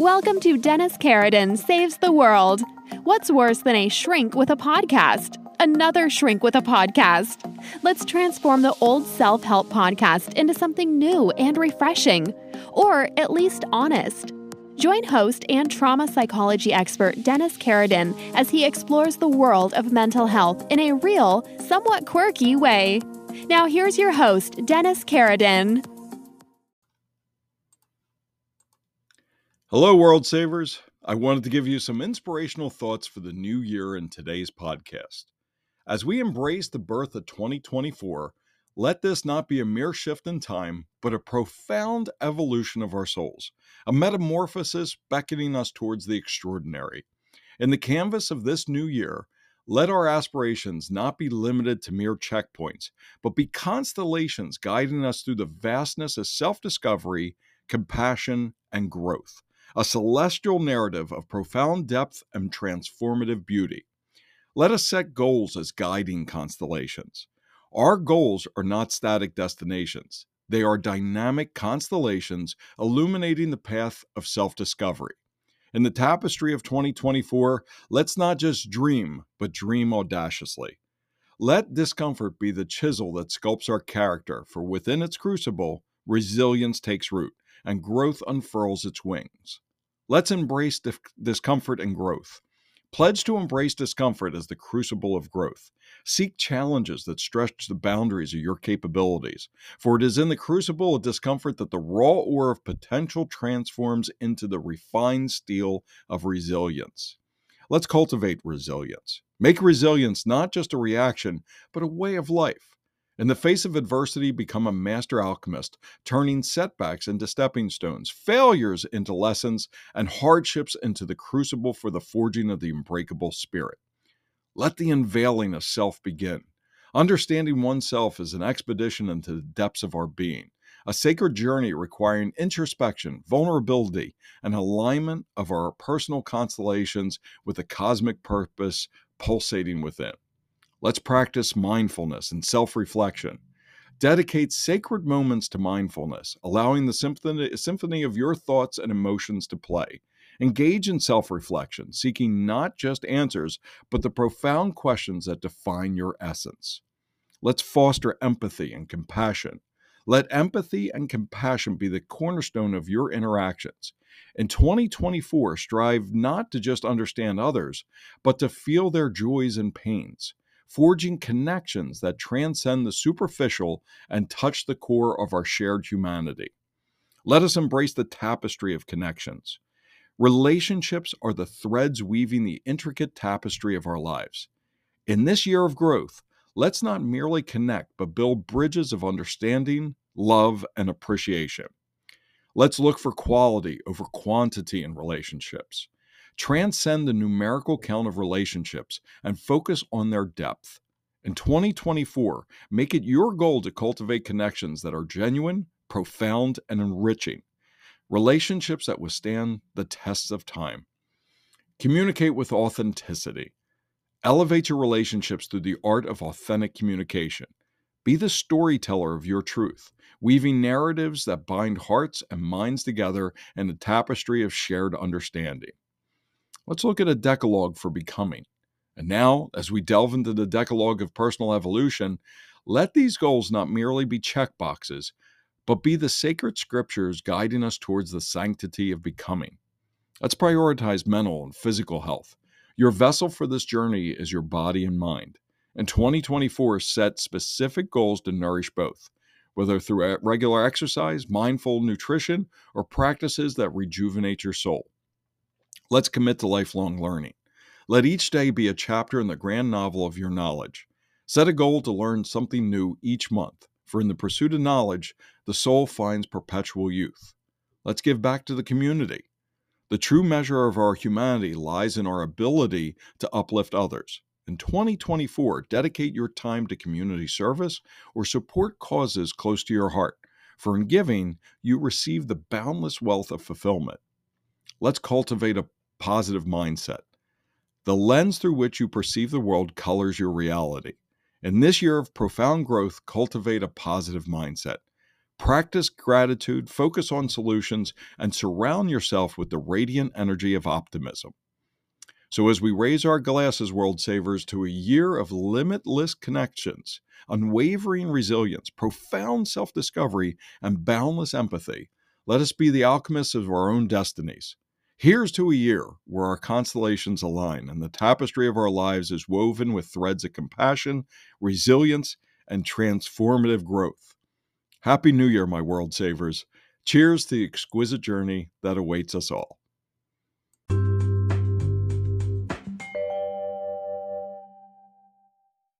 Welcome to Dennis Carradine Saves the World. What's worse than a shrink with a podcast? Another shrink with a podcast. Let's transform the old self help podcast into something new and refreshing, or at least honest. Join host and trauma psychology expert Dennis Carradine as he explores the world of mental health in a real, somewhat quirky way. Now, here's your host, Dennis Carradine. Hello, World Savers. I wanted to give you some inspirational thoughts for the new year in today's podcast. As we embrace the birth of 2024, let this not be a mere shift in time, but a profound evolution of our souls, a metamorphosis beckoning us towards the extraordinary. In the canvas of this new year, let our aspirations not be limited to mere checkpoints, but be constellations guiding us through the vastness of self discovery, compassion, and growth, a celestial narrative of profound depth and transformative beauty. Let us set goals as guiding constellations. Our goals are not static destinations, they are dynamic constellations illuminating the path of self discovery. In the tapestry of 2024, let's not just dream, but dream audaciously. Let discomfort be the chisel that sculpts our character, for within its crucible, resilience takes root and growth unfurls its wings. Let's embrace dif- discomfort and growth. Pledge to embrace discomfort as the crucible of growth. Seek challenges that stretch the boundaries of your capabilities, for it is in the crucible of discomfort that the raw ore of potential transforms into the refined steel of resilience. Let's cultivate resilience. Make resilience not just a reaction, but a way of life. In the face of adversity, become a master alchemist, turning setbacks into stepping stones, failures into lessons, and hardships into the crucible for the forging of the unbreakable spirit. Let the unveiling of self begin. Understanding oneself is an expedition into the depths of our being, a sacred journey requiring introspection, vulnerability, and alignment of our personal constellations with the cosmic purpose pulsating within. Let's practice mindfulness and self reflection. Dedicate sacred moments to mindfulness, allowing the symphony, of your thoughts and emotions to play. Engage in self reflection, seeking not just answers, but the profound questions that define your essence. Let's foster empathy and compassion. Let empathy and compassion be the cornerstone of your interactions. In 2024, strive not to just understand others, but to feel their joys and pains forging connections that transcend the superficial and touch the core of our shared humanity. Let us embrace the tapestry of connections. Relationships are the threads weaving the intricate tapestry of our lives. In this year of growth, let's not merely connect, but build bridges of understanding, love, and appreciation. Let's look for quality over quantity in relationships. Transcend the numerical count of relationships and focus on their depth. In 2024, make it your goal to cultivate connections that are genuine, profound, and enriching. Relationships that withstand the tests of time. Communicate with authenticity. Elevate your relationships through the art of authentic communication. Be the storyteller of your truth, weaving narratives that bind hearts and minds together in a tapestry of shared understanding. Let's look at a decalogue for becoming. And now, as we delve into the decalogue of personal evolution, let these goals not merely be check boxes, but be the sacred scriptures guiding us towards the sanctity of becoming. Let's prioritize mental and physical health. Your vessel for this journey is your body and mind. In 2024, set specific goals to nourish both, whether through regular exercise, mindful nutrition, or practices that rejuvenate your soul. Let's commit to lifelong learning. Let each day be a chapter in the grand novel of your knowledge. Set a goal to learn something new each month, for in the pursuit of knowledge, the soul finds perpetual youth. Let's give back to the community. The true measure of our humanity lies in our ability to uplift others. In 2024, dedicate your time to community service or support causes close to your heart, for in giving, you receive the boundless wealth of fulfillment. Let's cultivate a positive mindset. The lens through which you perceive the world colors your reality. In this year of profound growth, cultivate a positive mindset. Practice gratitude, focus on solutions, and surround yourself with the radiant energy of optimism. So, as we raise our glasses, World Savers, to a year of limitless connections, unwavering resilience, profound self discovery, and boundless empathy, let us be the alchemists of our own destinies. Here's to a year where our constellations align and the tapestry of our lives is woven with threads of compassion, resilience, and transformative growth. Happy New Year, my world savers. Cheers to the exquisite journey that awaits us all.